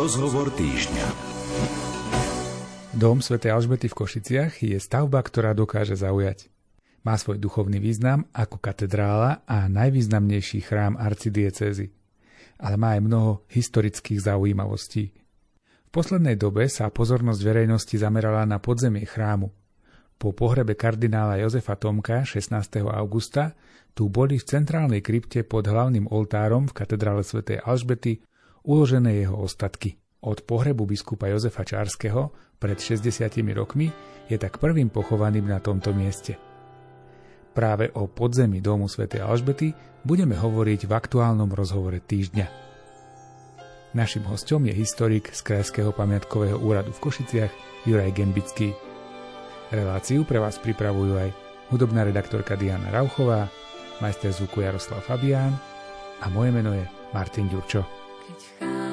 Rozhovor týždňa. Dom Sv. Alžbety v Košiciach je stavba, ktorá dokáže zaujať. Má svoj duchovný význam ako katedrála a najvýznamnejší chrám arcidiecézy. Ale má aj mnoho historických zaujímavostí. V poslednej dobe sa pozornosť verejnosti zamerala na podzemie chrámu. Po pohrebe kardinála Jozefa Tomka 16. augusta tu boli v centrálnej krypte pod hlavným oltárom v katedrále Sv. Alžbety uložené jeho ostatky. Od pohrebu biskupa Jozefa Čárskeho pred 60 rokmi je tak prvým pochovaným na tomto mieste. Práve o podzemí domu Sv. Alžbety budeme hovoriť v aktuálnom rozhovore týždňa. Našim hostom je historik z Krajského pamiatkového úradu v Košiciach Juraj Gembický. Reláciu pre vás pripravujú aj hudobná redaktorka Diana Rauchová, majster zvuku Jaroslav Fabián a moje meno je Martin Ďurčo. Keď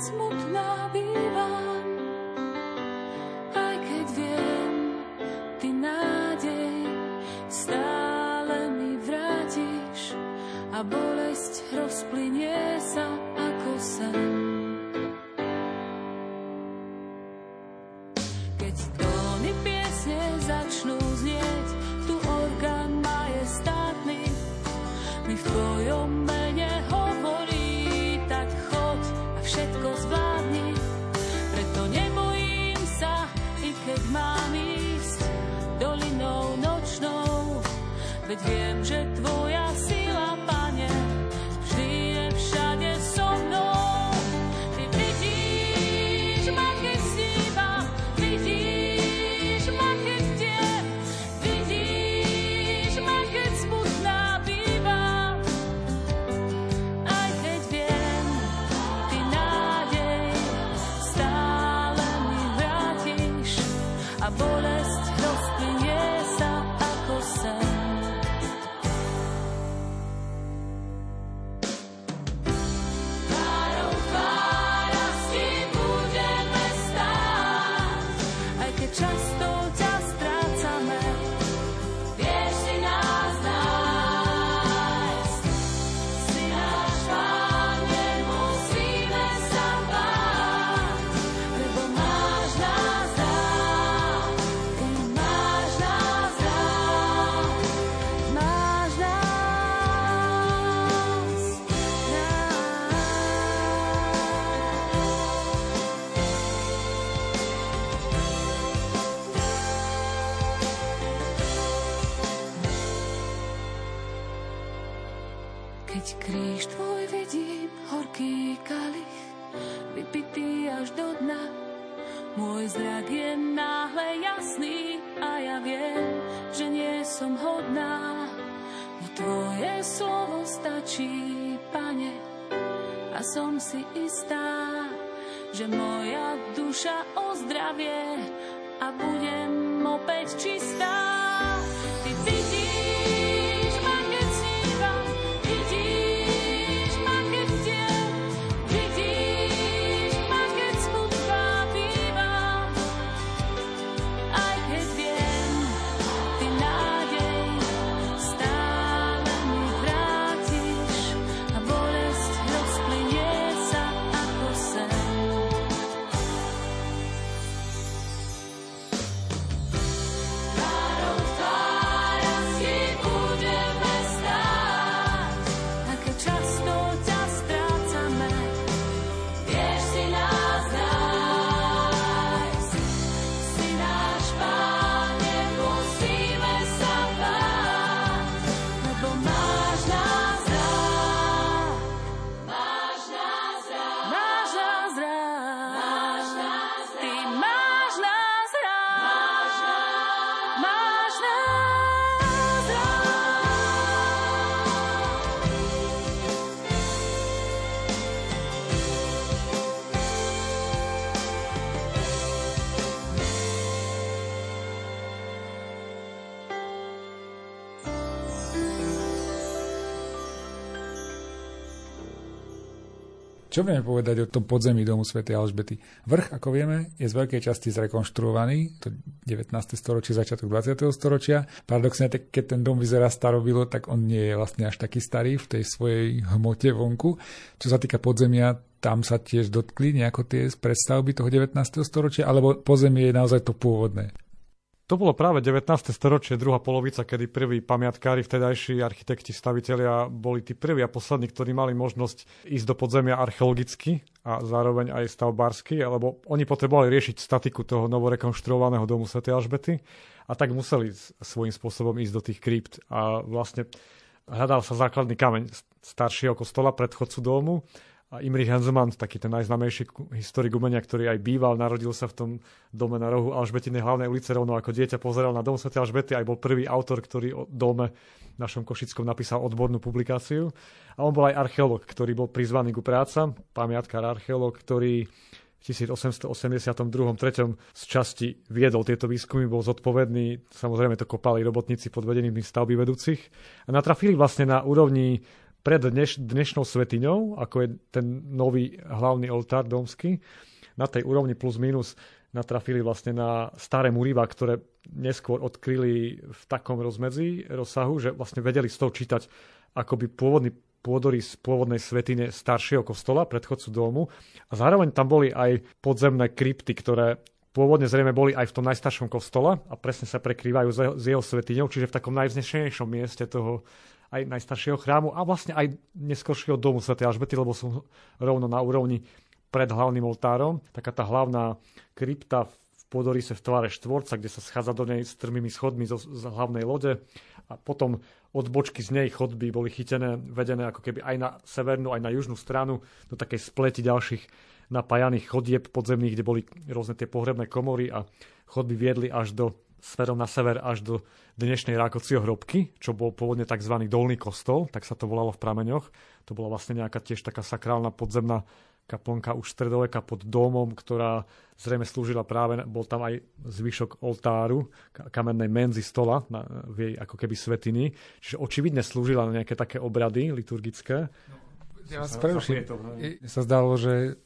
smutná bývam. Čo vieme povedať o tom podzemí domu Sv. Alžbety? Vrch, ako vieme, je z veľkej časti zrekonštruovaný, to 19. storočie, začiatok 20. storočia. Paradoxne, keď ten dom vyzerá starobilo, tak on nie je vlastne až taký starý v tej svojej hmote vonku. Čo sa týka podzemia, tam sa tiež dotkli nejako tie predstavby toho 19. storočia, alebo pozemie je naozaj to pôvodné? To bolo práve 19. storočie, druhá polovica, kedy prví pamiatkári, vtedajší architekti, stavitelia boli tí prví a poslední, ktorí mali možnosť ísť do podzemia archeologicky a zároveň aj stavbársky, lebo oni potrebovali riešiť statiku toho novorekonštruovaného domu Sv. Alžbety a tak museli svojím spôsobom ísť do tých krypt a vlastne hľadal sa základný kameň staršieho kostola, predchodcu domu a Imrich Hansemann, taký ten najznamejší historik umenia, ktorý aj býval, narodil sa v tom dome na rohu Alžbetinej hlavnej ulice, rovno ako dieťa pozeral na dom Sv. Alžbety, aj bol prvý autor, ktorý o dome našom Košickom napísal odbornú publikáciu. A on bol aj archeológ, ktorý bol prizvaný ku prácam, pamiatkár archeológ, ktorý v 1882. 3. z časti viedol tieto výskumy, bol zodpovedný, samozrejme to kopali robotníci pod vedením stavby vedúcich a natrafili vlastne na úrovni pred dneš, dnešnou svetiňou, ako je ten nový hlavný oltár domský, na tej úrovni plus minus natrafili vlastne na staré muriva, ktoré neskôr odkryli v takom rozmedzi, rozsahu, že vlastne vedeli z toho čítať akoby pôvodný pôdory z pôvodnej svetine staršieho kostola, predchodcu domu. A zároveň tam boli aj podzemné krypty, ktoré pôvodne zrejme boli aj v tom najstaršom kostole a presne sa prekrývajú s jeho svetiňou, čiže v takom najvznešenejšom mieste toho aj najstaršieho chrámu a vlastne aj neskoršieho domu Sv. Alžbety, lebo som rovno na úrovni pred hlavným oltárom. Taká tá hlavná krypta v Podorise v tvare štvorca, kde sa schádza do nej strmými schodmi zo, z hlavnej lode a potom od bočky z nej chodby boli chytené, vedené ako keby aj na severnú, aj na južnú stranu do takej spleti ďalších napájaných chodieb podzemných, kde boli rôzne tie pohrebné komory a chodby viedli až do smerom na sever až do dnešnej Rákociho hrobky, čo bol pôvodne tzv. dolný kostol, tak sa to volalo v prameňoch. To bola vlastne nejaká tiež taká sakrálna podzemná kaplnka už stredoveka pod domom, ktorá zrejme slúžila práve, bol tam aj zvyšok oltáru, kamennej menzy stola na, v jej ako keby svetiny. Čiže očividne slúžila na nejaké také obrady liturgické. Ja vás preruším. sa zdalo, že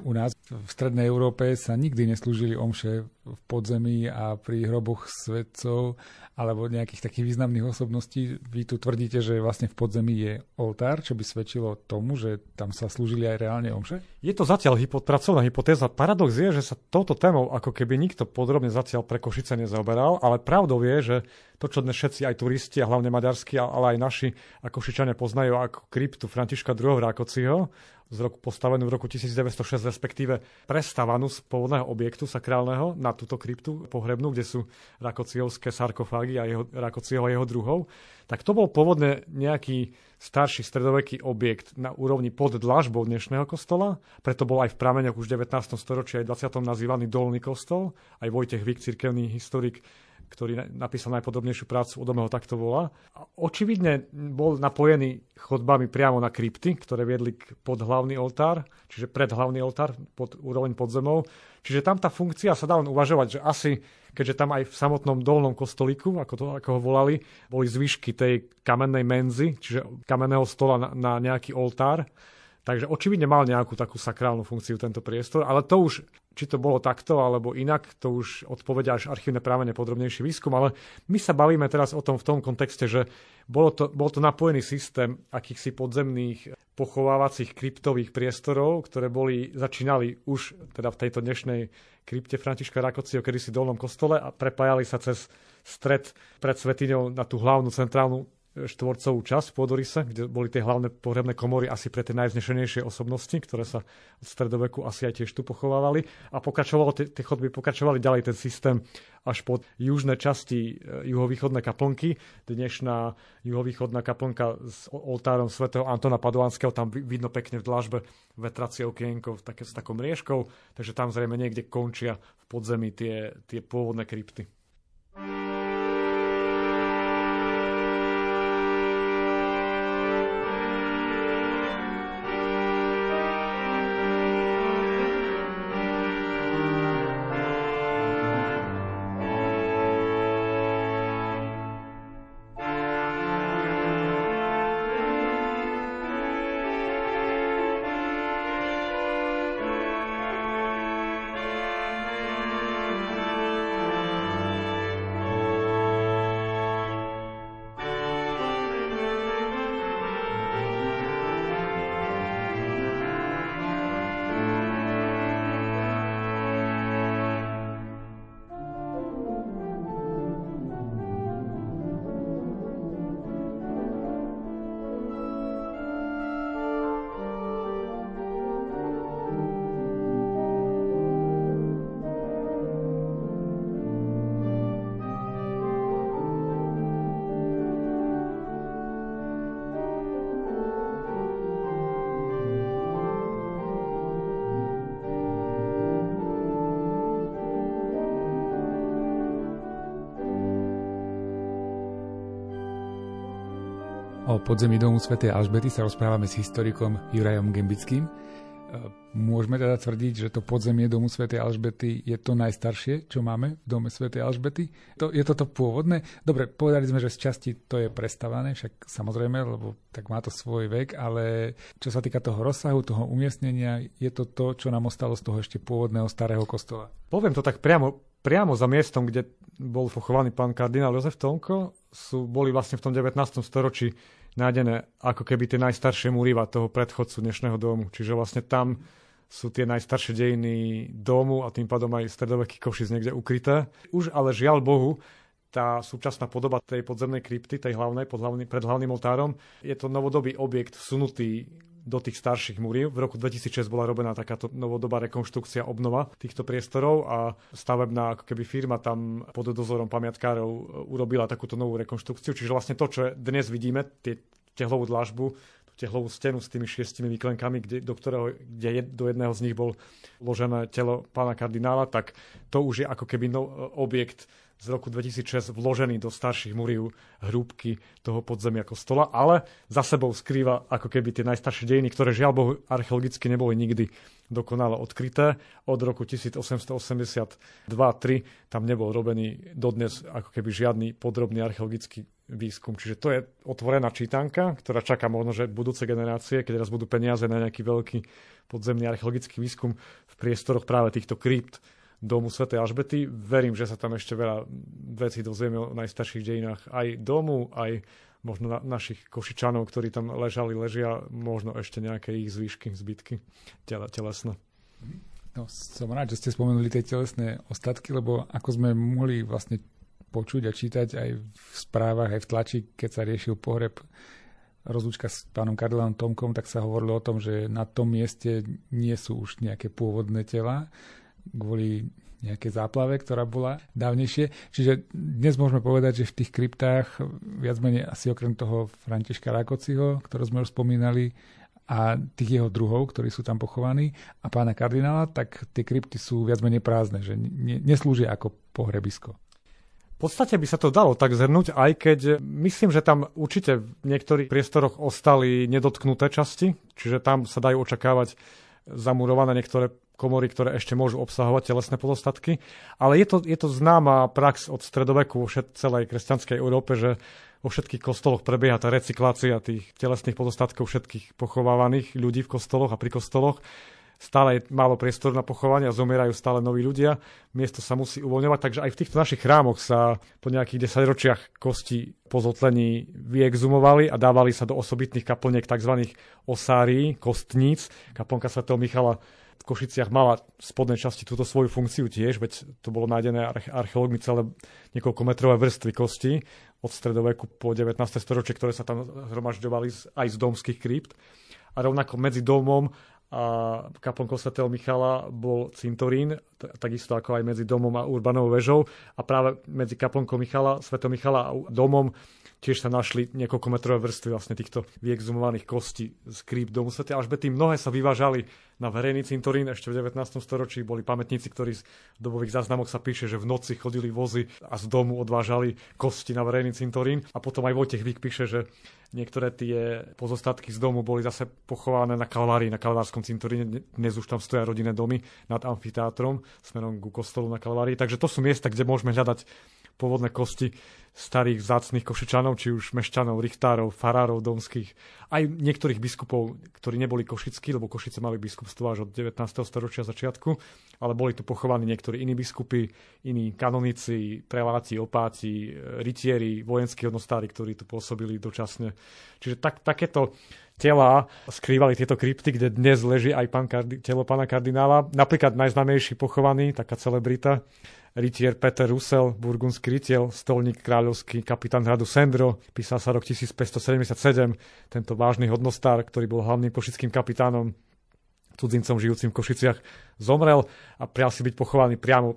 u nás v strednej Európe sa nikdy neslúžili omše v podzemí a pri hroboch svetcov alebo nejakých takých významných osobností. Vy tu tvrdíte, že vlastne v podzemí je oltár, čo by svedčilo tomu, že tam sa slúžili aj reálne omše? Je to zatiaľ hypo, pracovná hypotéza. Paradox je, že sa touto témou ako keby nikto podrobne zatiaľ pre Košice nezaoberal, ale pravdou je, že to, čo dnes všetci aj turisti, a hlavne maďarskí, ale aj naši ako Košičania poznajú ako kryptu Františka II. Rákociho, z roku, postavenú v roku 1906, respektíve prestávanú z pôvodného objektu sakrálneho na túto kryptu pohrebnú, kde sú Rakociovské sarkofágy a jeho, Rakocieho a jeho druhov, tak to bol pôvodne nejaký starší stredoveký objekt na úrovni pod dlažbou dnešného kostola, preto bol aj v prameňoch už v 19. storočí aj 20. nazývaný Dolný kostol, aj Vojtech Vik, cirkevný historik, ktorý napísal najpodobnejšiu prácu, o dome ho takto volá. Očividne bol napojený chodbami priamo na krypty, ktoré viedli pod hlavný oltár, čiže pred hlavný oltár, pod úroveň podzemov. Čiže tam tá funkcia sa dá len uvažovať, že asi, keďže tam aj v samotnom dolnom kostolíku, ako, to, ako ho volali, boli zvyšky tej kamennej menzy, čiže kamenného stola na, na nejaký oltár, Takže očividne mal nejakú takú sakrálnu funkciu tento priestor, ale to už, či to bolo takto alebo inak, to už odpovedia až archívne právene podrobnejší výskum, ale my sa bavíme teraz o tom v tom kontexte, že bolo to, bol to napojený systém akýchsi podzemných pochovávacích kryptových priestorov, ktoré boli, začínali už teda v tejto dnešnej krypte Františka Rakocio, kedysi dolnom kostole a prepájali sa cez stred pred svetiňou na tú hlavnú centrálnu štvorcovú časť v Podorise, kde boli tie hlavné pohrebné komory asi pre tie najvznešenejšie osobnosti, ktoré sa od stredoveku asi aj tiež tu pochovávali. A pokračovalo, tie, tie chodby pokračovali ďalej ten systém až pod južné časti e, juhovýchodnej kaplnky. Dnešná juhovýchodná kaplnka s oltárom svätého Antona Padovanského, tam vidno pekne v dlažbe vetracie okienko také, s takou mriežkou, takže tam zrejme niekde končia v podzemí tie, tie pôvodné krypty. O podzemí domu Sv. Alžbety sa rozprávame s historikom Jurajom Gembickým. E, môžeme teda tvrdiť, že to podzemie domu Sv. Alžbety je to najstaršie, čo máme v dome Sv. Alžbety? To, je toto pôvodné? Dobre, povedali sme, že z časti to je prestavané, však samozrejme, lebo tak má to svoj vek, ale čo sa týka toho rozsahu, toho umiestnenia, je to to, čo nám ostalo z toho ešte pôvodného starého kostola? Poviem to tak priamo, priamo za miestom, kde bol pochovaný pán kardinál Jozef Tonko, sú, boli vlastne v tom 19. storočí nájdené ako keby tie najstaršie múriva toho predchodcu dnešného domu. Čiže vlastne tam sú tie najstaršie dejiny domu a tým pádom aj stredoveký Košic niekde ukryté. Už ale žiaľ Bohu, tá súčasná podoba tej podzemnej krypty, tej hlavnej, pod hlavný, pred hlavným oltárom, je to novodobý objekt vsunutý do tých starších múriv. V roku 2006 bola robená takáto novodobá rekonštrukcia, obnova týchto priestorov a stavebná ako keby firma tam pod dozorom pamiatkárov urobila takúto novú rekonštrukciu. Čiže vlastne to, čo dnes vidíme, tie tehlovú dlažbu, tú tehlovú stenu s tými šiestimi výklenkami, kde, do, ktorého, kde je, do jedného z nich bol ložené telo pána kardinála, tak to už je ako keby no, objekt z roku 2006 vložený do starších múriv hrúbky toho podzemia kostola, ale za sebou skrýva ako keby tie najstaršie dejiny, ktoré žiaľ Bohu archeologicky neboli nikdy dokonale odkryté. Od roku 1882-3 tam nebol robený dodnes ako keby žiadny podrobný archeologický výskum. Čiže to je otvorená čítanka, ktorá čaká možno, že budúce generácie, keď raz budú peniaze na nejaký veľký podzemný archeologický výskum v priestoroch práve týchto krypt, domu Sv. Alžbety. Verím, že sa tam ešte veľa vecí dozvieme o najstarších dejinách aj domu, aj možno na, našich košičanov, ktorí tam ležali, ležia, možno ešte nejaké ich zvýšky, zbytky tele, telesné. No, som rád, že ste spomenuli tie telesné ostatky, lebo ako sme mohli vlastne počuť a čítať aj v správach, aj v tlači, keď sa riešil pohreb rozlúčka s pánom kardinánom Tomkom, tak sa hovorilo o tom, že na tom mieste nie sú už nejaké pôvodné tela, kvôli nejaké záplave, ktorá bola dávnejšie. Čiže dnes môžeme povedať, že v tých kryptách viac menej asi okrem toho Františka Rákociho, ktorého sme už spomínali, a tých jeho druhov, ktorí sú tam pochovaní, a pána kardinála, tak tie krypty sú viac menej prázdne, že neslúžia ako pohrebisko. V podstate by sa to dalo tak zhrnúť, aj keď myslím, že tam určite v niektorých priestoroch ostali nedotknuté časti, čiže tam sa dajú očakávať zamurované niektoré komory, ktoré ešte môžu obsahovať telesné pozostatky. Ale je to, je to známa prax od stredoveku vo všet, celej kresťanskej Európe, že vo všetkých kostoloch prebieha tá recyklácia tých telesných pozostatkov všetkých pochovávaných ľudí v kostoloch a pri kostoloch. Stále je málo priestoru na pochovanie a zomierajú stále noví ľudia. Miesto sa musí uvoľňovať, takže aj v týchto našich chrámoch sa po nejakých desaťročiach kosti po zotlení vyexumovali a dávali sa do osobitných kaplniek tzv. osárií, kostníc. Kaplnka svätého Michala v Košiciach mala v spodnej časti túto svoju funkciu tiež, veď to bolo nájdené archeológmi celé niekoľko metrové vrstvy kosti od stredoveku po 19. storočie, ktoré sa tam zhromažďovali aj z domských krypt. A rovnako medzi domom a kaplnkou svätého Michala bol cintorín, takisto ako aj medzi domom a urbanou vežou. A práve medzi kaplnkou Michala, svätého Michala a domom Tiež sa našli niekoľkometrové vrstvy vlastne týchto vyexumovaných kostí z kríp domu Sv. Alžbety. Mnohé sa vyvážali na verejný cintorín. Ešte v 19. storočí boli pamätníci, ktorí z dobových záznamok sa píše, že v noci chodili vozy a z domu odvážali kosti na verejný cintorín. A potom aj Vojtech Vík píše, že niektoré tie pozostatky z domu boli zase pochované na Kalvárii, na Kalvárskom cintoríne. Dnes už tam stoja rodinné domy nad amfiteátrom smerom ku kostolu na Kalvárii. Takže to sú miesta, kde môžeme hľadať pôvodné kosti starých vzácných košičanov, či už mešťanov, richtárov, farárov domských, aj niektorých biskupov, ktorí neboli košickí, lebo Košice mali biskupstvo až od 19. storočia začiatku, ale boli tu pochovaní niektorí iní biskupy, iní kanonici, preláci, opáci, rytieri, vojenskí hodnostári, ktorí tu pôsobili dočasne. Čiže tak, takéto tela skrývali tieto krypty, kde dnes leží aj pán kardi- telo pána kardinála. Napríklad najznámejší pochovaný, taká celebrita, rytier Peter Russell, burgundský rytiel, stolník kráľovský, kapitán hradu Sendro, písal sa rok 1577, tento vážny hodnostár, ktorý bol hlavným košickým kapitánom, cudzincom žijúcim v Košiciach, zomrel a prial si byť pochovaný priamo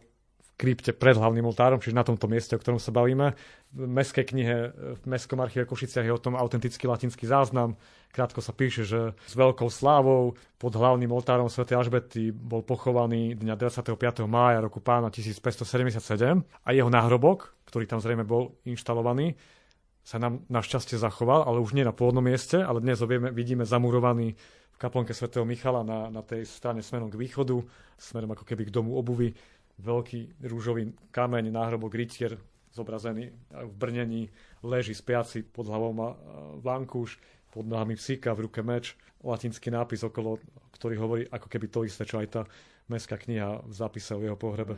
krypte pred hlavným oltárom, čiže na tomto mieste, o ktorom sa bavíme. V meskej knihe, v Mestskom archíve Košiciach je o tom autentický latinský záznam. Krátko sa píše, že s veľkou slávou pod hlavným oltárom Sv. Alžbety bol pochovaný dňa 25. mája roku pána 1577 a jeho náhrobok, ktorý tam zrejme bol inštalovaný, sa nám našťastie zachoval, ale už nie na pôvodnom mieste, ale dnes ho vieme, vidíme zamurovaný v kaplnke svätého Michala na, na tej strane smerom k východu, smerom ako keby k domu obuvy. Veľký rúžový kameň, náhrobok rytier, zobrazený v brnení, leží spiaci pod hlavou má vankúš, pod nohami psíka, v ruke meč, latinský nápis okolo, ktorý hovorí ako keby to isté, čo aj tá mestská kniha v zápise o jeho pohrebe.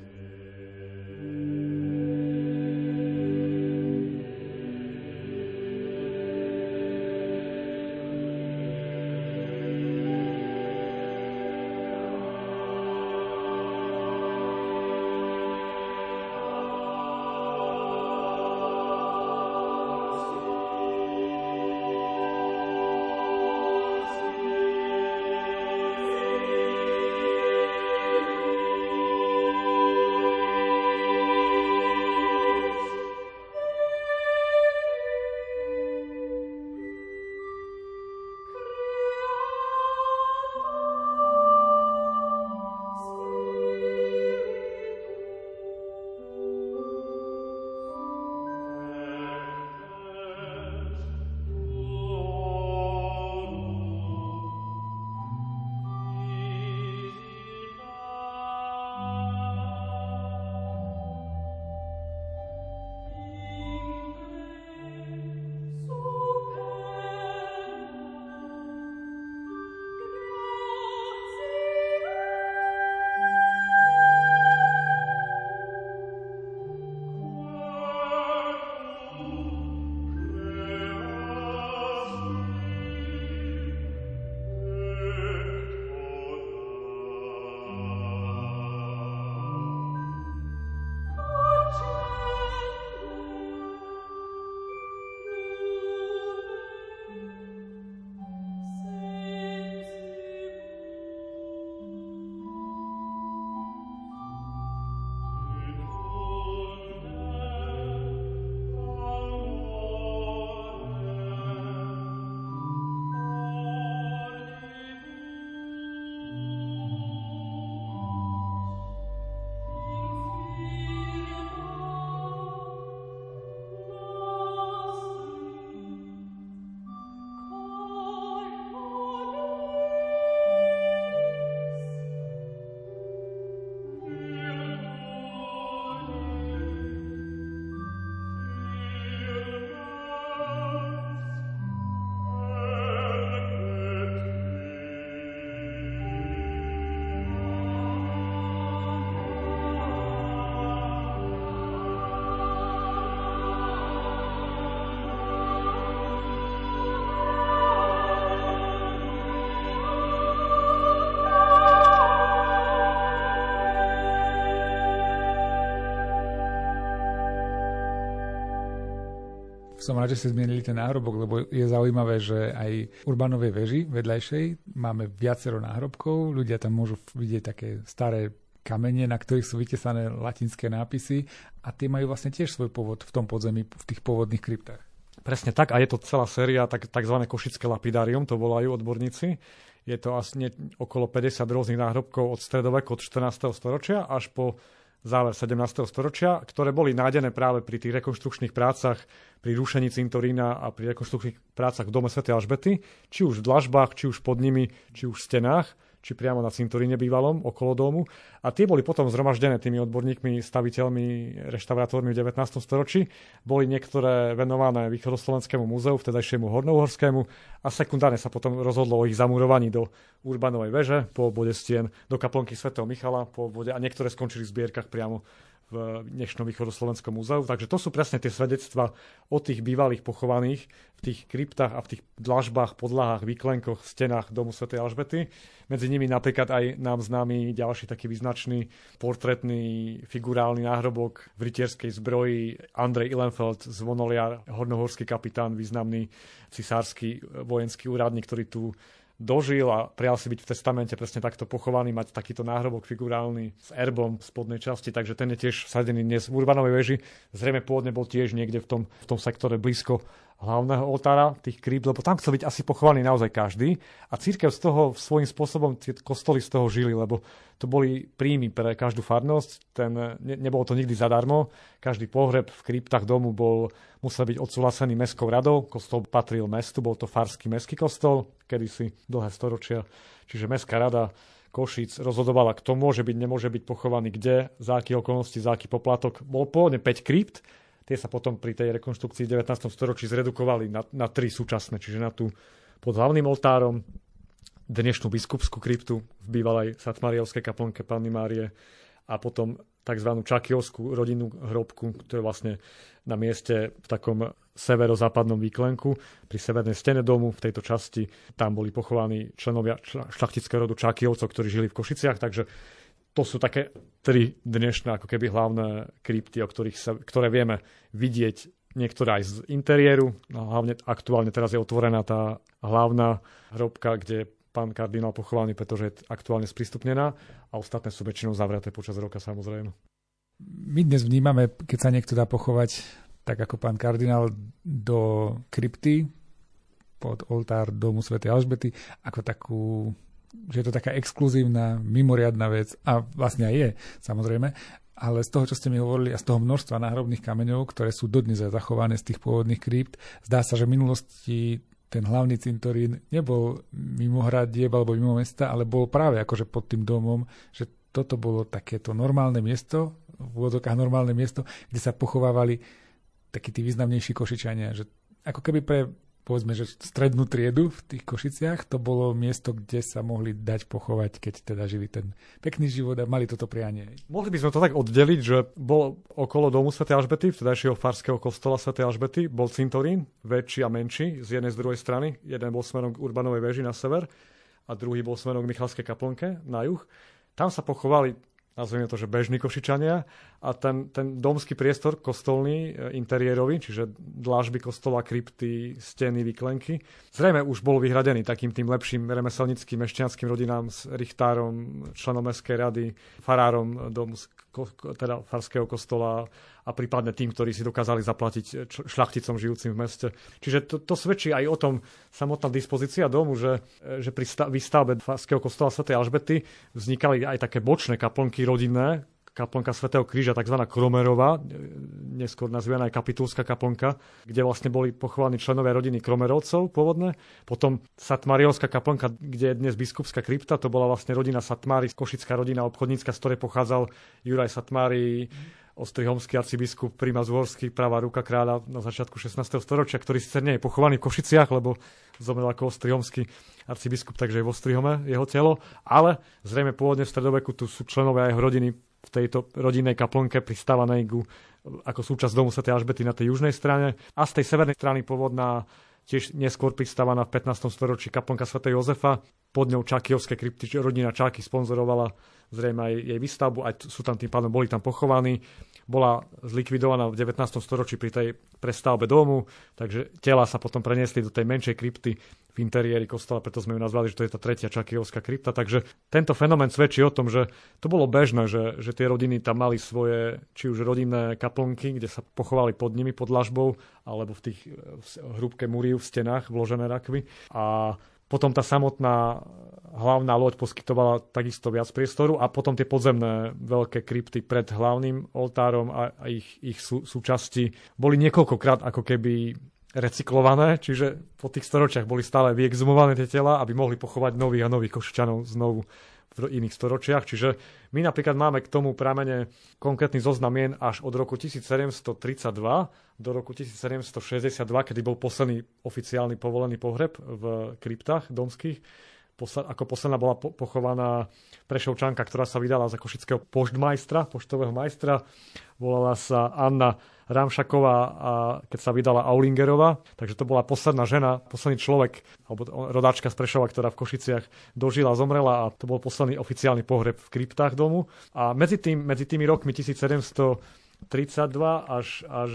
Som rád, že ste zmienili ten náhrobok, lebo je zaujímavé, že aj Urbanovej veži vedľajšej máme viacero náhrobkov. Ľudia tam môžu vidieť také staré kamene, na ktorých sú vytesané latinské nápisy a tie majú vlastne tiež svoj pôvod v tom podzemí, v tých pôvodných kryptách. Presne tak a je to celá séria tak, tzv. košické lapidárium, to volajú odborníci. Je to asi okolo 50 rôznych náhrobkov od stredoveku, od 14. storočia až po záver 17. storočia, ktoré boli nájdené práve pri tých rekonštrukčných prácach, pri rušení cintorína a pri rekonštrukčných prácach v dome Sv. Alžbety, či už v dlažbách, či už pod nimi, či už v stenách či priamo na cintoríne bývalom okolo domu. A tie boli potom zhromaždené tými odborníkmi, staviteľmi, reštaurátormi v 19. storočí. Boli niektoré venované Východoslovenskému múzeu, vtedajšiemu Hornohorskému a sekundárne sa potom rozhodlo o ich zamurovaní do Urbanovej veže po obvode stien, do kaplnky svätého Michala po obvode a niektoré skončili v zbierkach priamo v dnešnom východoslovenskom múzeu. Takže to sú presne tie svedectva o tých bývalých pochovaných v tých kryptách a v tých dlažbách, podlahách, výklenkoch, stenách domu Sv. Alžbety. Medzi nimi napríklad aj nám známy ďalší taký význačný portretný figurálny náhrobok v rytierskej zbroji Andrej Ilenfeld, zvonoliar, hornohorský kapitán, významný cisársky vojenský úradník, ktorý tu dožil a prijal si byť v testamente presne takto pochovaný, mať takýto náhrobok figurálny s erbom v spodnej časti, takže ten je tiež sadený dnes v Urbanovej veži. Zrejme pôvodne bol tiež niekde v tom, v tom sektore blízko hlavného oltára, tých krypt, lebo tam chcel byť asi pochovaný naozaj každý. A církev z toho svojím spôsobom, tie kostoly z toho žili, lebo to boli príjmy pre každú farnosť. Ten, ne, nebolo to nikdy zadarmo. Každý pohreb v kryptách domu bol, musel byť odsúhlasený mestskou radou. Kostol patril mestu, bol to farský mestský kostol, kedysi dlhé storočia. Čiže mestská rada Košic rozhodovala, kto môže byť, nemôže byť pochovaný kde, za aký okolnosti, za aký poplatok. Bol pôvodne 5 krypt, Tie sa potom pri tej rekonštrukcii v 19. storočí zredukovali na, na tri súčasné, čiže na tú pod hlavným oltárom, dnešnú biskupskú kryptu v bývalej Satmariovskej kaplnke Panny Márie a potom tzv. Čakiovskú rodinnú hrobku, to je vlastne na mieste v takom severozápadnom výklenku pri severnej stene domu v tejto časti. Tam boli pochovaní členovia šlachtického rodu Čakiovcov, ktorí žili v Košiciach, takže to sú také tri dnešné ako keby hlavné krypty, o ktorých sa, ktoré vieme vidieť niektoré aj z interiéru. No, hlavne aktuálne teraz je otvorená tá hlavná hrobka, kde pán kardinál pochovaný, pretože je aktuálne sprístupnená a ostatné sú väčšinou zavreté počas roka samozrejme. My dnes vnímame, keď sa niekto dá pochovať tak ako pán kardinál do krypty pod oltár domu svätej Alžbety, ako takú že je to taká exkluzívna, mimoriadná vec a vlastne aj je, samozrejme, ale z toho, čo ste mi hovorili a z toho množstva náhrobných kameňov, ktoré sú dodnes zachované z tých pôvodných krypt, zdá sa, že v minulosti ten hlavný cintorín nebol mimo hradieb alebo mimo mesta, ale bol práve akože pod tým domom, že toto bolo takéto normálne miesto, v úvodokách normálne miesto, kde sa pochovávali takí tí významnejší košičania, že ako keby pre povedzme, že strednú triedu v tých Košiciach, to bolo miesto, kde sa mohli dať pochovať, keď teda žili ten pekný život a mali toto prianie. Mohli by sme to tak oddeliť, že bol okolo domu Sv. Alžbety, vtedajšieho farského kostola Sv. Alžbety, bol cintorín, väčší a menší, z jednej z druhej strany. Jeden bol smerom k Urbanovej veži na sever a druhý bol smerom k Michalskej kaplnke na juh. Tam sa pochovali nazvime to, že bežní košičania. A ten, ten domský priestor kostolný, e, interiérový, čiže dlážby kostola, krypty, steny, vyklenky, zrejme už bol vyhradený takým tým lepším remeselnickým mešťanským rodinám s richtárom, členom mestskej rady, farárom domu, teda farského kostola a prípadne tým, ktorí si dokázali zaplatiť šľachticom žijúcim v meste. Čiže to, to svedčí aj o tom samotná dispozícia domu, že, že pri výstavbe farského kostola Sv. Alžbety vznikali aj také bočné kaplnky rodinné, kaplnka svätého Kríža, tzv. Kromerová, neskôr nazývaná aj kapitulská kaplnka, kde vlastne boli pochovaní členovia rodiny Kromerovcov pôvodne. Potom Satmariovská kaplnka, kde je dnes biskupská krypta, to bola vlastne rodina Satmári, košická rodina obchodnícka, z ktorej pochádzal Juraj Satmári, ostrihomský arcibiskup Primaz Uhorský, pravá ruka kráľa na začiatku 16. storočia, ktorý síce nie je pochovaný v Košiciach, lebo zomrel ako ostrihomský arcibiskup, takže je v Ostrihome jeho telo, ale zrejme pôvodne v stredoveku tu sú členovia jeho rodiny v tejto rodinnej kaplnke pristávanej ku, ako súčasť domu Sv. Alžbety na tej južnej strane a z tej severnej strany pôvodná tiež neskôr pristávaná v 15. storočí kaplnka Sv. Jozefa. Pod ňou Čakijovské krypty, rodina Čaky sponzorovala zrejme aj jej výstavbu, aj sú tam tým pádom, boli tam pochovaní. Bola zlikvidovaná v 19. storočí pri tej prestavbe domu, takže tela sa potom preniesli do tej menšej krypty v interiéri kostola, preto sme ju nazvali, že to je tá tretia Čakijovská krypta. Takže tento fenomén svedčí o tom, že to bolo bežné, že, že tie rodiny tam mali svoje, či už rodinné kaplnky, kde sa pochovali pod nimi, pod lažbou, alebo v tých hrúbke múriu v stenách vložené rakvy. A potom tá samotná hlavná loď poskytovala takisto viac priestoru a potom tie podzemné veľké krypty pred hlavným oltárom a ich, ich sú, súčasti boli niekoľkokrát ako keby recyklované, čiže po tých storočiach boli stále vyexumované tie tela, aby mohli pochovať nových a nových košičanov znovu v iných storočiach. Čiže my napríklad máme k tomu pramene konkrétny zoznam mien až od roku 1732 do roku 1762, kedy bol posledný oficiálny povolený pohreb v kryptách domských. Posle, ako posledná bola po, pochovaná Prešovčanka, ktorá sa vydala za košického poštmajstra, poštového majstra. Volala sa Anna Ramšaková a keď sa vydala Aulingerová, takže to bola posledná žena, posledný človek, alebo rodáčka z Prešova, ktorá v Košiciach dožila, zomrela a to bol posledný oficiálny pohreb v kryptách domu. A medzi, tým, medzi tými rokmi 1700 32 až, až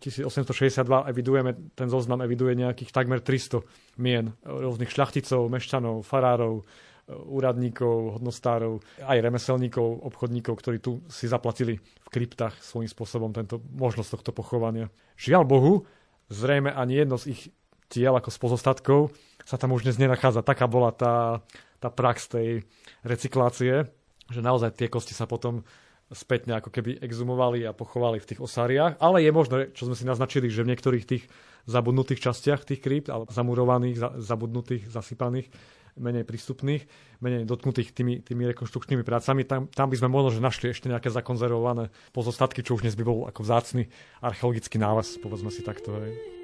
1862 e, evidujeme, ten zoznam eviduje nejakých takmer 300 mien rôznych šľachticov, mešťanov, farárov, úradníkov, hodnostárov, aj remeselníkov, obchodníkov, ktorí tu si zaplatili v kryptách svojím spôsobom tento, možnosť tohto pochovania. Žiaľ Bohu, zrejme ani jedno z ich tiel ako z pozostatkov sa tam už dnes nenachádza. Taká bola tá, tá prax tej recyklácie, že naozaj tie kosti sa potom spätne ako keby exumovali a pochovali v tých osáriách. Ale je možné, čo sme si naznačili, že v niektorých tých zabudnutých častiach tých krypt, alebo zamurovaných, zabudnutých, zasypaných, menej prístupných, menej dotknutých tými, tými rekonštrukčnými prácami. Tam, tam by sme možno že našli ešte nejaké zakonzervované pozostatky, čo už dnes by bol ako vzácny archeologický nález, povedzme si takto. Hej.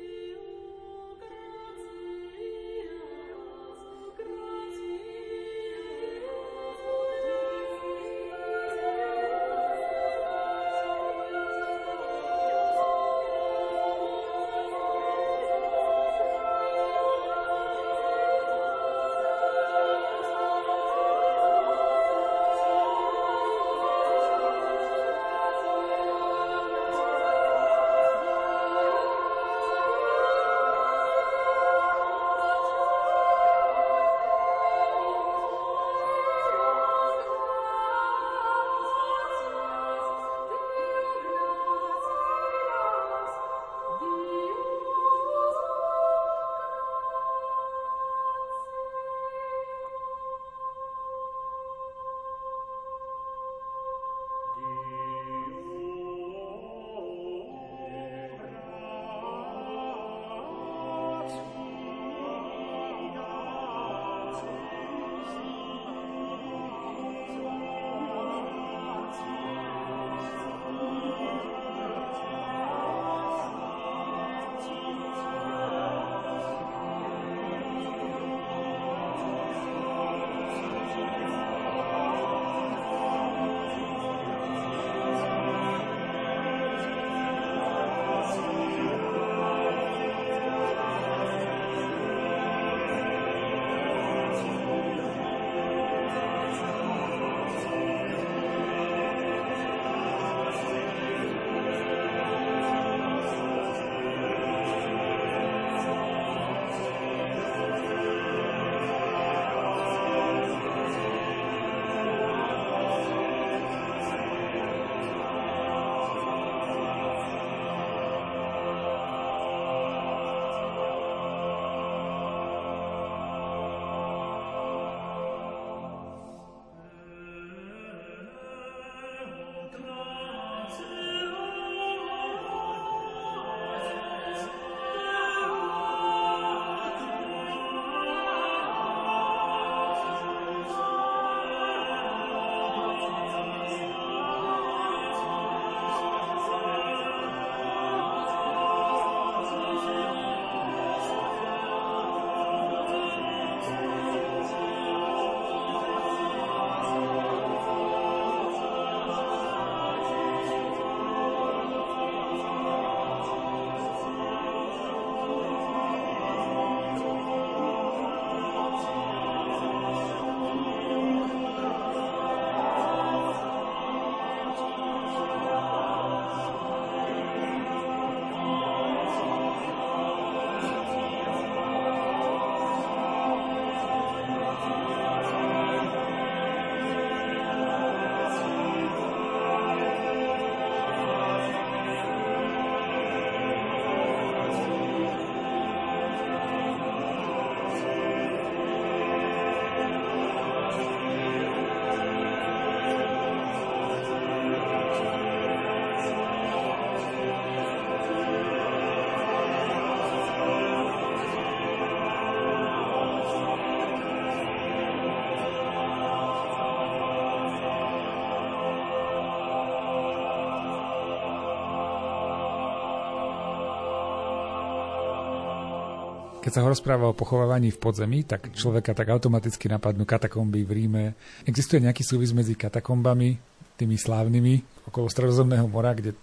Keď sa ho rozpráva o pochovávaní v podzemí, tak človeka tak automaticky napadnú katakomby v Ríme. Existuje nejaký súvis medzi katakombami, tými slávnymi okolo Stredozemného mora, kde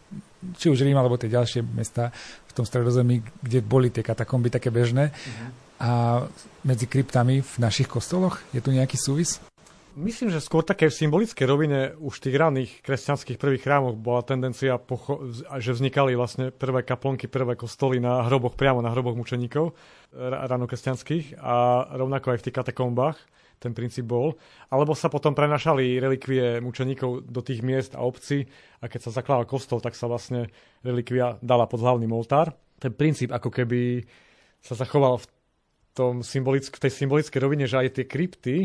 či už Rím alebo tie ďalšie mesta v tom Stredozemí, kde boli tie katakomby také bežné. Uh-huh. A medzi kryptami v našich kostoloch je tu nejaký súvis? Myslím, že skôr také v symbolickej rovine už v tých ranných kresťanských prvých chrámoch bola tendencia, že vznikali vlastne prvé kaplonky, prvé kostoly na hroboch, priamo na hroboch mučeníkov ranokresťanských a rovnako aj v tých katakombách ten princíp bol. Alebo sa potom prenašali relikvie mučeníkov do tých miest a obcí a keď sa zakladal kostol, tak sa vlastne relikvia dala pod hlavný oltár ten princíp ako keby sa zachoval v, tom symbolick- v tej symbolickej rovine, že aj tie krypty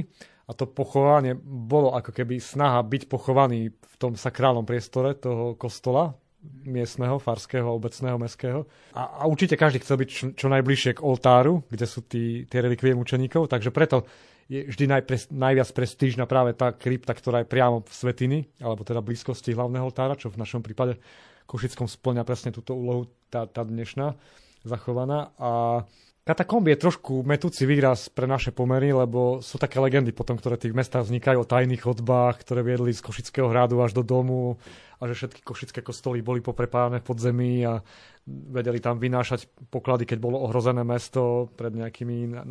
a to pochovanie bolo ako keby snaha byť pochovaný v tom sakrálnom priestore toho kostola, miestneho, farského, obecného, mestského. A, a určite každý chcel byť čo, čo najbližšie k oltáru, kde sú tí, tie relikvie mučeníkov, takže preto je vždy najpres, najviac prestížna práve tá krypta, ktorá je priamo v svetiny, alebo teda blízkosti hlavného oltára, čo v našom prípade Košickom splňa presne túto úlohu tá, tá dnešná zachovaná. A Katakomby je trošku metúci výraz pre naše pomery, lebo sú také legendy potom, ktoré tých mestách vznikajú o tajných chodbách, ktoré viedli z Košického hradu až do domu a že všetky košické kostoly boli poprepávané v podzemí a vedeli tam vynášať poklady, keď bolo ohrozené mesto pred nejakými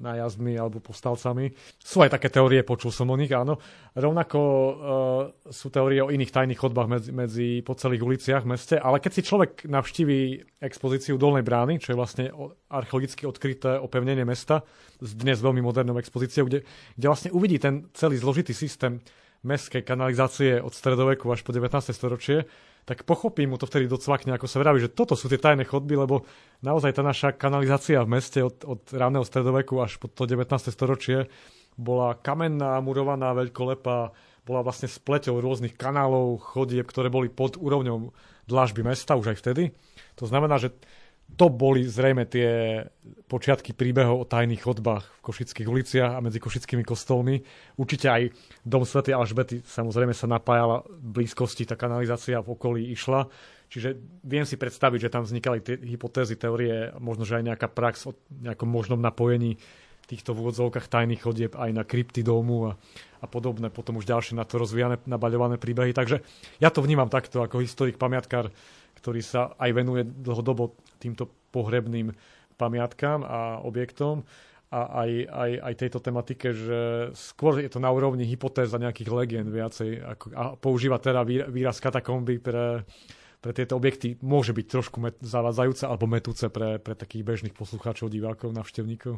nájazdmi alebo povstalcami. Sú aj také teórie, počul som o nich, áno. Rovnako uh, sú teórie o iných tajných chodbách medzi, medzi po celých uliciach v meste, ale keď si človek navštíví expozíciu Dolnej brány, čo je vlastne archeologicky odkryté opevnenie mesta, s dnes veľmi modernou expozíciou, kde, kde vlastne uvidí ten celý zložitý systém mestskej kanalizácie od stredoveku až po 19. storočie, tak pochopí mu to vtedy docvakne, ako sa vraví, že toto sú tie tajné chodby, lebo naozaj tá naša kanalizácia v meste od, od ranného stredoveku až po to 19. storočie bola kamenná, murovaná, veľkolepá, bola vlastne spleťou rôznych kanálov, chodieb, ktoré boli pod úrovňou dlážby mesta už aj vtedy. To znamená, že to boli zrejme tie počiatky príbehov o tajných chodbách v Košických uliciach a medzi košickými kostolmi. Určite aj dom Sv. Alžbety samozrejme sa napájala v blízkosti, tá kanalizácia v okolí išla. Čiže viem si predstaviť, že tam vznikali tie hypotézy, teórie, možno, že aj nejaká prax o nejakom možnom napojení týchto v úvodzovkách tajných chodieb aj na krypty domu a, a podobné, potom už ďalšie na to rozvíjane, nabaľované príbehy. Takže ja to vnímam takto ako historik, pamiatkár, ktorý sa aj venuje dlhodobo týmto pohrebným pamiatkám a objektom a aj, aj, aj tejto tematike, že skôr je to na úrovni hypotéz a nejakých legend viacej ako, a používa teda výraz katakomby pre, pre tieto objekty môže byť trošku met, zavádzajúce alebo metúce pre, pre takých bežných poslucháčov, divákov, navštevníkov.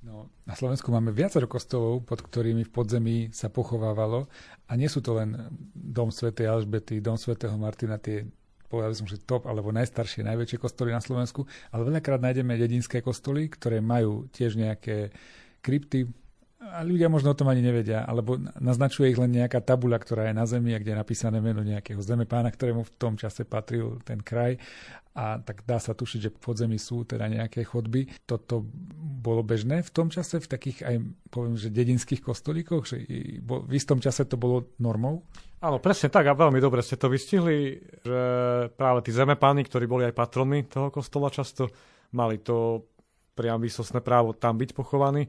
No, na Slovensku máme viacero kostolov, pod ktorými v podzemí sa pochovávalo a nie sú to len dom svätej Alžbety, dom svätého Martina, tie povedal som, že top alebo najstaršie, najväčšie kostoly na Slovensku, ale veľakrát nájdeme dedinské kostoly, ktoré majú tiež nejaké krypty, a ľudia možno o tom ani nevedia, alebo naznačuje ich len nejaká tabuľa, ktorá je na zemi a kde je napísané meno nejakého zemepána, ktorému v tom čase patril ten kraj a tak dá sa tušiť, že v podzemí sú teda nejaké chodby. Toto bolo bežné v tom čase, v takých aj, poviem, že dedinských kostolíkoch, že v istom čase to bolo normou? Áno, presne tak a veľmi dobre ste to vystihli, že práve tí zemepáni, ktorí boli aj patrony toho kostola často, mali to priam výsostné právo tam byť pochovaní.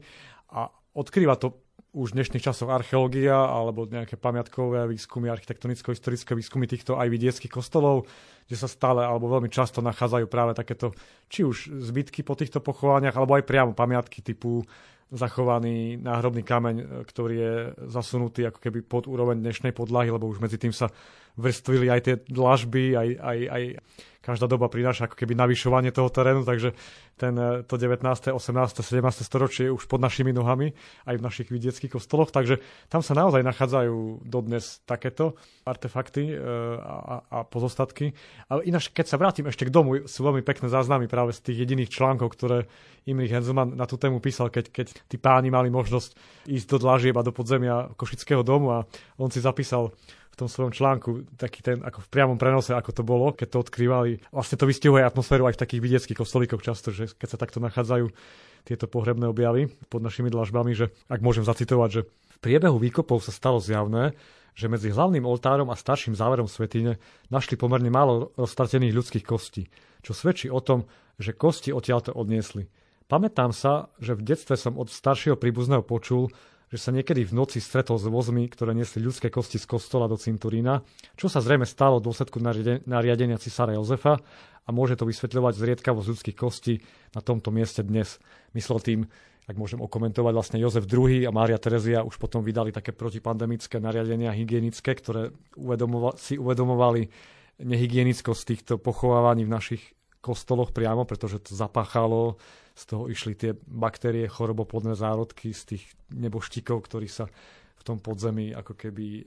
A odkrýva to už v dnešných časoch archeológia alebo nejaké pamiatkové výskumy, architektonicko-historické výskumy týchto aj vidieckých kostolov, kde sa stále alebo veľmi často nachádzajú práve takéto či už zbytky po týchto pochovaniach, alebo aj priamo pamiatky typu zachovaný náhrobný kameň, e, ktorý je zasunutý ako keby pod úroveň dnešnej podlahy, lebo už medzi tým sa vrstvili aj tie dlažby, aj, aj, aj každá doba prináša ako keby navyšovanie toho terénu, takže ten, e, to 19., 18., 17. storočie je už pod našimi nohami, aj v našich vidieckých kostoloch, takže tam sa naozaj nachádzajú dodnes takéto artefakty e, a, a pozostatky. Ale ináč, keď sa vrátim ešte k domu, sú veľmi pekné záznamy práve z tých jediných článkov, ktoré Imrich Henzelman na tú tému písal, keď, keď tí páni mali možnosť ísť do dlažieb a do podzemia Košického domu a on si zapísal v tom svojom článku, taký ten ako v priamom prenose, ako to bolo, keď to odkrývali. Vlastne to vystihuje atmosféru aj v takých vidieckých kostolíkoch často, že keď sa takto nachádzajú tieto pohrebné objavy pod našimi dlažbami, že ak môžem zacitovať, že v priebehu výkopov sa stalo zjavné, že medzi hlavným oltárom a starším záverom svetine našli pomerne málo roztratených ľudských kostí, čo svedčí o tom, že kosti odtiaľto odniesli. Pamätám sa, že v detstve som od staršieho príbuzného počul, že sa niekedy v noci stretol s vozmi, ktoré niesli ľudské kosti z kostola do cinturína, čo sa zrejme stalo v dôsledku nariadenia cisára Jozefa a môže to vysvetľovať zriedkavosť ľudských kostí na tomto mieste dnes. Myslel tým, ak môžem okomentovať, vlastne Jozef II a Mária Terezia už potom vydali také protipandemické nariadenia hygienické, ktoré si uvedomovali nehygienickosť týchto pochovávaní v našich kostoloch priamo, pretože to zapáchalo z toho išli tie baktérie, choroboplodné zárodky z tých neboštíkov, ktorí sa v tom podzemí ako keby e,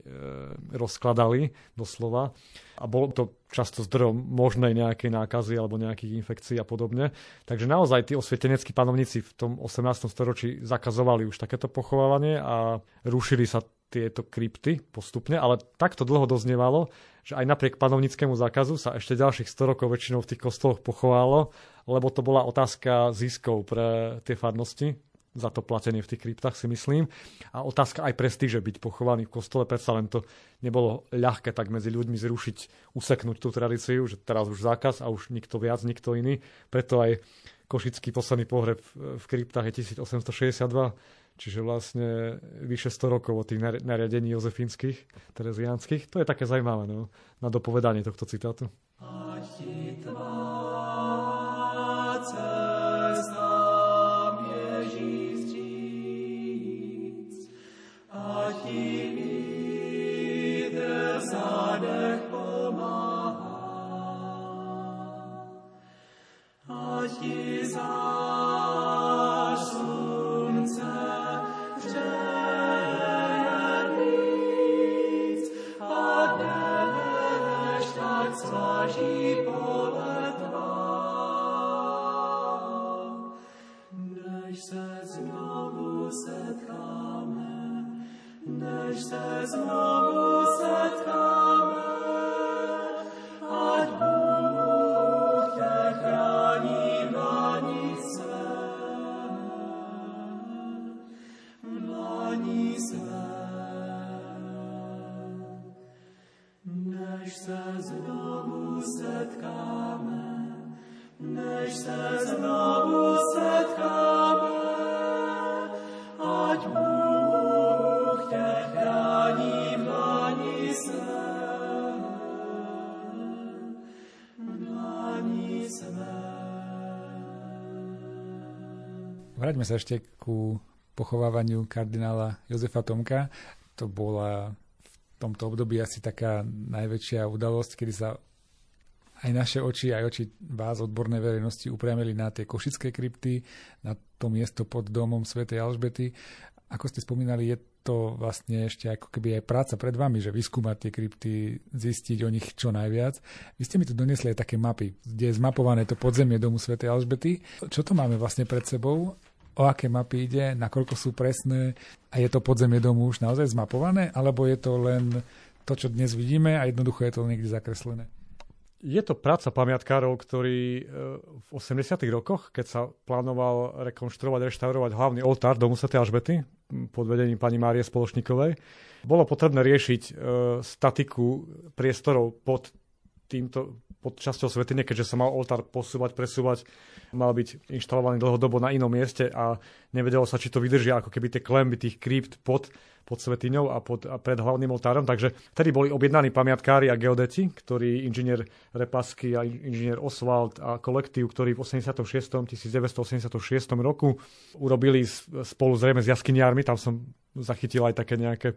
rozkladali doslova. A bolo to často zdrojom možnej nejakej nákazy alebo nejakých infekcií a podobne. Takže naozaj tí osvieteneckí panovníci v tom 18. storočí zakazovali už takéto pochovávanie a rušili sa tieto krypty postupne, ale takto dlho doznievalo, že aj napriek panovnickému zákazu sa ešte ďalších 100 rokov väčšinou v tých kostoloch pochovalo, lebo to bola otázka ziskov pre tie farnosti, za to platenie v tých kryptách, si myslím. A otázka aj prestíže byť pochovaný v kostole, predsa len to nebolo ľahké tak medzi ľuďmi zrušiť, useknúť tú tradíciu, že teraz už zákaz a už nikto viac, nikto iný. Preto aj košický posledný pohreb v kryptách je 1862, čiže vlastne vyše 100 rokov od tých nariadení jozefínskych, tereziánskych. To je také zaujímavé no, na dopovedanie tohto citátu. Jesus. Sa ešte ku pochovávaniu kardinála Jozefa Tomka. To bola v tomto období asi taká najväčšia udalosť, kedy sa aj naše oči, aj oči vás, odbornej verejnosti, upriamili na tie košické krypty, na to miesto pod domom svätej Alžbety. Ako ste spomínali, je to vlastne ešte ako keby aj práca pred vami, že vyskúmať tie krypty, zistiť o nich čo najviac. Vy ste mi tu donesli aj také mapy, kde je zmapované to podzemie domu svätej Alžbety. Čo to máme vlastne pred sebou? O aké mapy ide, nakoľko sú presné a je to podzemie domu už naozaj zmapované, alebo je to len to, čo dnes vidíme a jednoducho je to niekde zakreslené? Je to práca pamiatkárov, ktorí e, v 80. rokoch, keď sa plánoval rekonštruovať, reštaurovať hlavný oltár domu Sv. Alžbety pod vedením pani Márie Spoločníkovej, bolo potrebné riešiť e, statiku priestorov pod týmto pod časťou svetine, keďže sa mal oltár posúvať, presúvať, mal byť inštalovaný dlhodobo na inom mieste a nevedelo sa, či to vydržia ako keby tie klemby tých krypt pod, pod svetiňou a, pod, a pred hlavným oltárom. Takže vtedy boli objednaní pamiatkári a geodeti, ktorí inžinier Repasky a inžinier Oswald a kolektív, ktorí v 86. 1986 roku urobili spolu zrejme s jaskyniármi, tam som zachytil aj také nejaké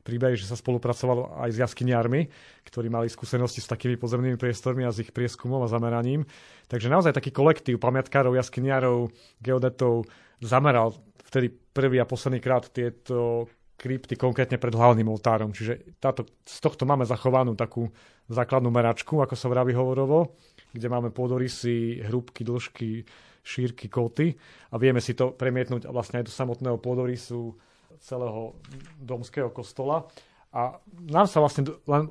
príbehy, že sa spolupracovalo aj s jaskyniarmi, ktorí mali skúsenosti s takými podzemnými priestormi a s ich prieskumom a zameraním. Takže naozaj taký kolektív pamiatkárov, jaskyniarov, geodetov zameral vtedy prvý a posledný krát tieto krypty konkrétne pred hlavným oltárom. Čiže táto, z tohto máme zachovanú takú základnú meračku, ako sa vraví hovorovo, kde máme pôdorysy, hrúbky, dĺžky, šírky, koty a vieme si to premietnúť vlastne aj do samotného pôdorysu celého domského kostola. A nám sa vlastne len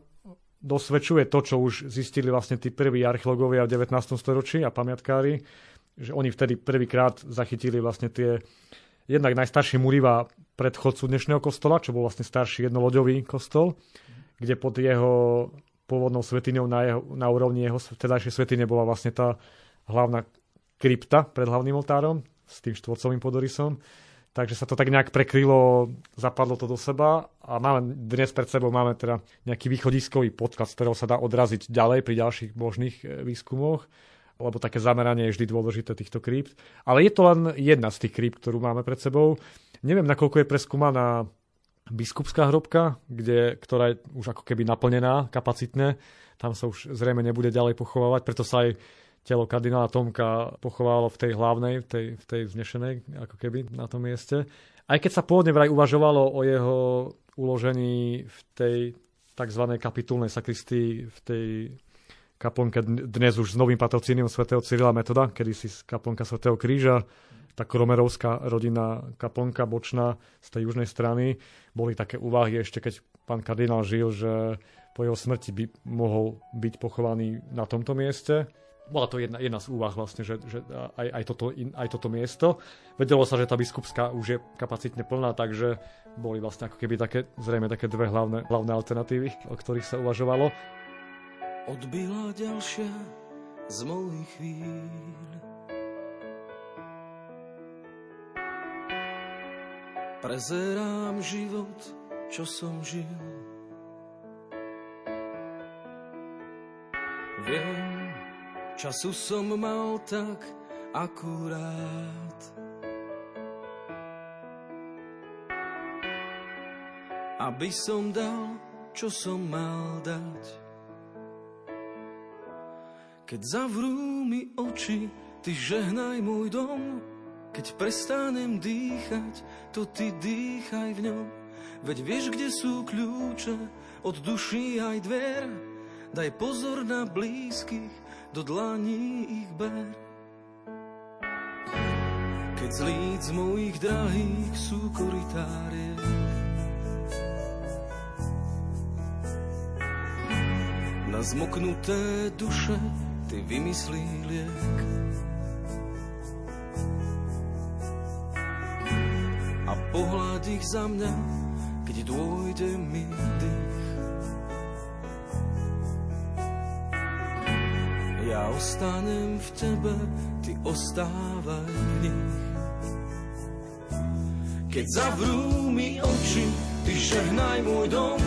dosvedčuje to, čo už zistili vlastne tí prví archeológovia v 19. storočí a pamiatkári, že oni vtedy prvýkrát zachytili vlastne tie jednak najstaršie muriva predchodcu dnešného kostola, čo bol vlastne starší jednoloďový kostol, kde pod jeho pôvodnou svetinou na, jeho, na úrovni jeho vtedajšej svetine bola vlastne tá hlavná krypta pred hlavným oltárom s tým štvorcovým podorysom takže sa to tak nejak prekrylo, zapadlo to do seba a máme dnes pred sebou máme teda nejaký východiskový podklad, z ktorého sa dá odraziť ďalej pri ďalších možných e, výskumoch, lebo také zameranie je vždy dôležité týchto krypt. Ale je to len jedna z tých krypt, ktorú máme pred sebou. Neviem, nakoľko je preskúmaná biskupská hrobka, kde, ktorá je už ako keby naplnená kapacitne. Tam sa už zrejme nebude ďalej pochovávať, preto sa aj telo kardinála Tomka pochovalo v tej hlavnej, v tej, v tej vznešenej, ako keby na tom mieste. Aj keď sa pôvodne vraj uvažovalo o jeho uložení v tej tzv. kapitulnej sakristii v tej kaplnke dnes už s novým patrocíniom svätého Cyrila Metoda, kedy si kaplnka svätého Kríža, tá kromerovská rodinná kaplnka bočná z tej južnej strany. Boli také úvahy ešte, keď pán kardinál žil, že po jeho smrti by mohol byť pochovaný na tomto mieste. Bola to jedna, jedna z úvah vlastne, že, že aj, aj, toto, aj toto miesto. Vedelo sa, že tá biskupská už je kapacitne plná, takže boli vlastne ako keby také, zrejme také dve hlavné, hlavné alternatívy, o ktorých sa uvažovalo. Odbyla ďalšia z mojich chvíľ. Prezerám život, čo som žil. Viem, času som mal tak akurát. Aby som dal, čo som mal dať. Keď zavrú mi oči, ty žehnaj môj dom. Keď prestanem dýchať, to ty dýchaj v ňom. Veď vieš, kde sú kľúče od duší aj dver. Daj pozor na blízkych, do dlaní ich ber. Keď z líc mojich drahých sú koritárie, na zmoknuté duše ty vymyslí liek. A pohľad ich za mňa, keď dôjde mi dých. Ja ostanem v tebe, ty ostávaj v. Keď zavrú mi oči, ty žehnaj môj dom,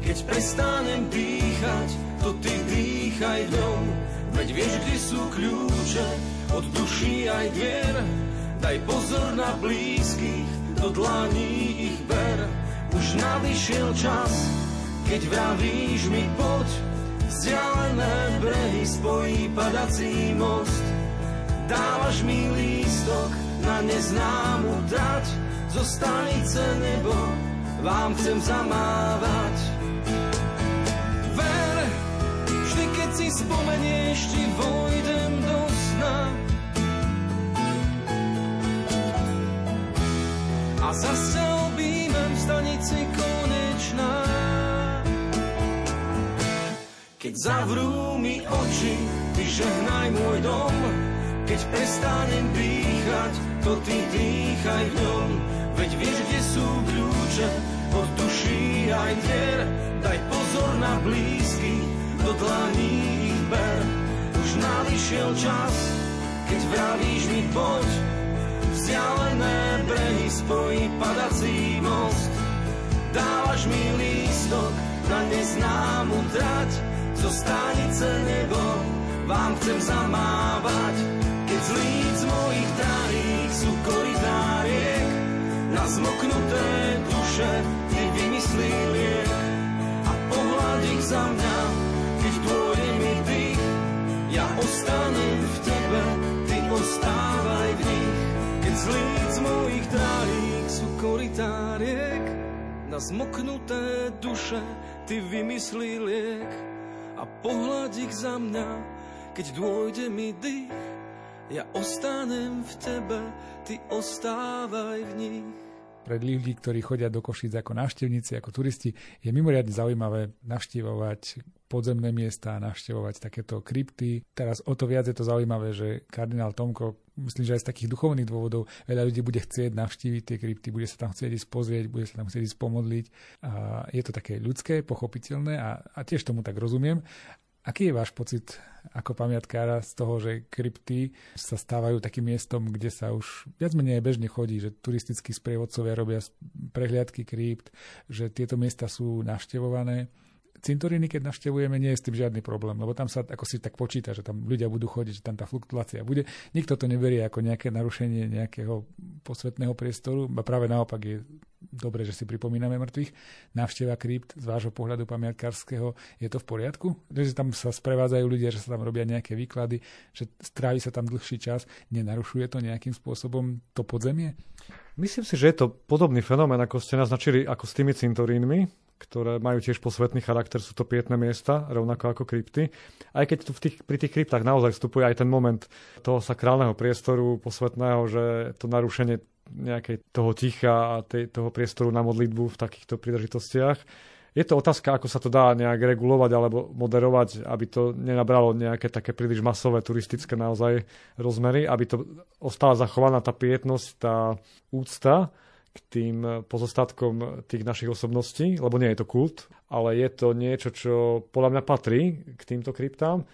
keď prestanem dýchať, to ty dýchaj v ňom. Veď vieš, kde sú kľúče od duší aj dvier. Daj pozor na blízkych, do dlaní ich ber. Už nadišiel čas, keď vravíš mi poď. Vzdialené brehy spojí padací most. Dávaš mi lístok na neznámu dať. Zo stanice nebo vám chcem zamávať. si spomenieš, ti vojdem do sna. A zase objímem v stanici konečná. Keď zavrú mi oči, ty žehnaj môj dom. Keď prestanem dýchať, to ty dýchaj v ňom. Veď vieš, kde sú kľúče od duší aj dier. Daj pozor na blízky, do dlaní ich ber. Už nadišiel čas, keď vravíš mi poď. Vzdialené brehy spojí padací most. Dávaš mi lístok na neznámu trať. Zo stanice nebo vám chcem zamávať. Keď z líc mojich drahých sú koridáriek, na zmoknuté duše ty vymyslí liek a pohľad ich za mňa keď pôjde mi dých, ja ostanem v tebe, ty ostávaj v nich. Keď z líc mojich drahých sú koritáriek, na zmoknuté duše ty vymyslí liek a pohľad ich za mňa, keď dôjde mi dých, ja ostanem v tebe, ty ostávaj v nich pre ľudí, ktorí chodia do Košic ako návštevníci, ako turisti, je mimoriadne zaujímavé navštívovať podzemné miesta, navštevovať takéto krypty. Teraz o to viac je to zaujímavé, že kardinál Tomko, myslím, že aj z takých duchovných dôvodov veľa ľudí bude chcieť navštíviť tie krypty, bude sa tam chcieť ísť pozrieť, bude sa tam chcieť ísť pomodliť. A je to také ľudské, pochopiteľné a, a tiež tomu tak rozumiem. Aký je váš pocit ako pamiatkára z toho, že krypty sa stávajú takým miestom, kde sa už viac menej bežne chodí, že turistickí sprievodcovia robia prehliadky krypt, že tieto miesta sú navštevované. Cintoríny, keď navštevujeme, nie je s tým žiadny problém, lebo tam sa ako si tak počíta, že tam ľudia budú chodiť, že tam tá fluktuácia bude. Nikto to neberie ako nejaké narušenie nejakého posvetného priestoru, a práve naopak je dobre, že si pripomíname mŕtvych, návšteva krypt z vášho pohľadu pamiatkárskeho, je to v poriadku? Že tam sa sprevádzajú ľudia, že sa tam robia nejaké výklady, že strávi sa tam dlhší čas, nenarušuje to nejakým spôsobom to podzemie? Myslím si, že je to podobný fenomén, ako ste naznačili, ako s tými cintorínmi, ktoré majú tiež posvetný charakter, sú to pietné miesta, rovnako ako krypty. Aj keď tu v tých, pri tých kryptách naozaj vstupuje aj ten moment toho sakrálneho priestoru posvetného, že to narušenie nejakej toho ticha a tej, toho priestoru na modlitbu v takýchto príležitostiach. Je to otázka, ako sa to dá nejak regulovať alebo moderovať, aby to nenabralo nejaké také príliš masové turistické naozaj rozmery, aby to ostala zachovaná tá pietnosť, tá úcta k tým pozostatkom tých našich osobností, lebo nie je to kult, ale je to niečo, čo podľa mňa patrí k týmto kryptám.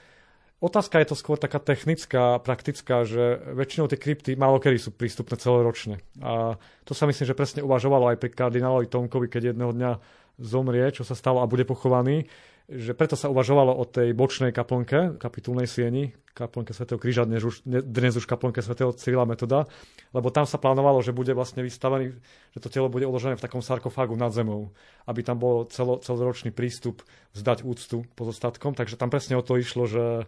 Otázka je to skôr taká technická, praktická, že väčšinou tie krypty málo kedy sú prístupné celoročne. A to sa myslím, že presne uvažovalo aj pri kardinálovi Tomkovi, keď jedného dňa zomrie, čo sa stalo a bude pochovaný, že preto sa uvažovalo o tej bočnej kaplnke, kapitulnej sieni, kaplnke svätého Kríža, dnes už, dnes už kaplnke svätého Cyrila Metoda, lebo tam sa plánovalo, že bude vlastne vystavený, že to telo bude uložené v takom sarkofágu nad zemou, aby tam bol celo, celoročný prístup vzdať úctu pozostatkom, takže tam presne o to išlo, že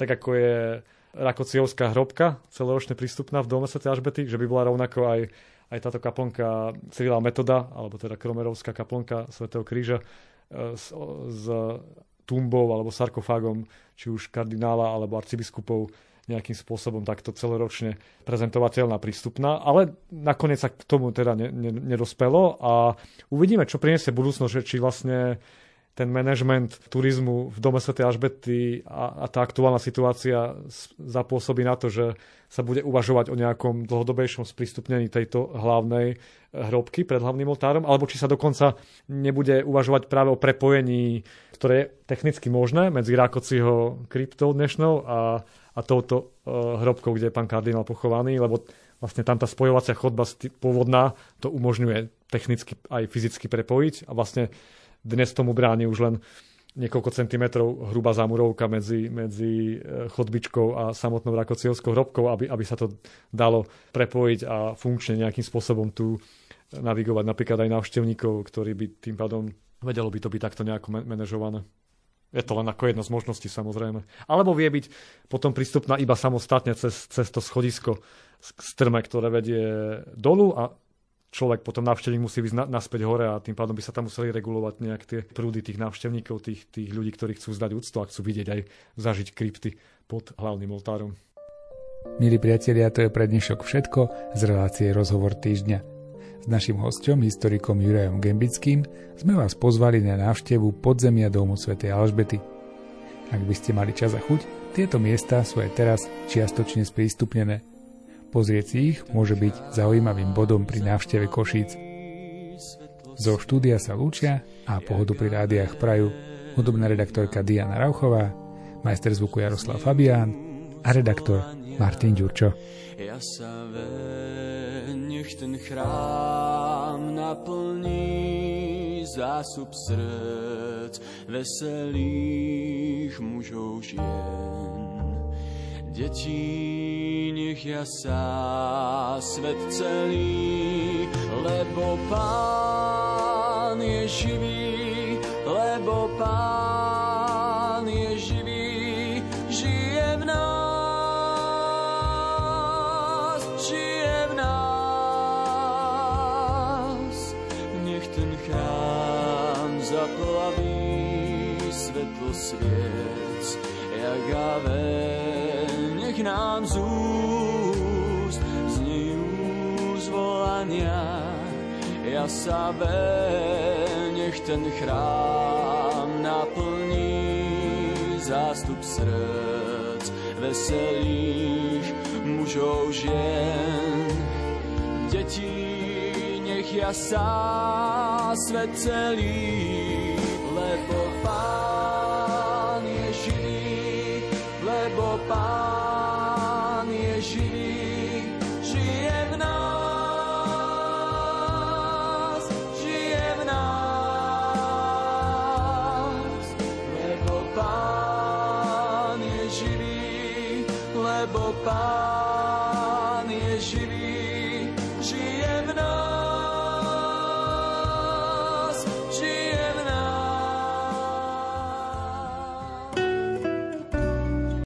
tak ako je Rakociovská hrobka celoročne prístupná v dome Sv. Alžbety, že by bola rovnako aj, aj táto kaplnka Cyrila Metoda, alebo teda Kromerovská kaplnka svätého Kríža, s, s tumbou alebo sarkofágom či už kardinála alebo arcibiskupov nejakým spôsobom takto celoročne prezentovateľná, prístupná, ale nakoniec sa k tomu teda ne, ne, nedospelo a uvidíme, čo priniesie budúcnosť, či vlastne ten manažment turizmu v Dome Sv. Alžbety a, a tá aktuálna situácia zapôsobí na to, že sa bude uvažovať o nejakom dlhodobejšom sprístupnení tejto hlavnej eh, hrobky pred hlavným oltárom, alebo či sa dokonca nebude uvažovať práve o prepojení, ktoré je technicky možné medzi Rákociho kryptou dnešnou a, a touto uh, hrobkou, kde je pán kardinál pochovaný, lebo vlastne tam tá spojovacia chodba pôvodná to umožňuje technicky aj fyzicky prepojiť a vlastne dnes tomu bráni už len niekoľko centimetrov hrubá zámurovka medzi, medzi e, chodbičkou a samotnou rakociovskou hrobkou, aby, aby sa to dalo prepojiť a funkčne nejakým spôsobom tu navigovať napríklad aj návštevníkov, ktorí by tým pádom vedelo by to byť takto nejako manažované. Je to len ako jedna z možností samozrejme. Alebo vie byť potom prístupná iba samostatne cez, cez to schodisko strme, ktoré vedie dolu a človek potom návštevník musí ísť na, naspäť hore a tým pádom by sa tam museli regulovať nejak tie prúdy tých návštevníkov, tých, tých ľudí, ktorí chcú zdať úctu a chcú vidieť aj zažiť krypty pod hlavným oltárom. Milí priatelia, to je pre dnešok všetko z relácie Rozhovor týždňa. S našim hostom, historikom Jurajom Gembickým, sme vás pozvali na návštevu podzemia domu Sv. Alžbety. Ak by ste mali čas a chuť, tieto miesta sú aj teraz čiastočne sprístupnené – Pozrieť si ich môže byť zaujímavým bodom pri návšteve Košíc. Zo štúdia sa lúčia a pohodu pri rádiách prajú hudobná redaktorka Diana Rauchová, majster zvuku Jaroslav Fabián a redaktor Martin Ďurčo. Ja sa nech ten chrám naplní zásup srdc veselých mužov žien detí, nech jasá svet celý, lebo Pán je živý, lebo Pán je živý, žije v nás, žije v nás. Nech ten chrám zaplaví svetlo sviec, jak aver nech nám Ja sa nech ten chrám naplní zástup srdc veselých mužov žien. Deti nech jasá svet celý,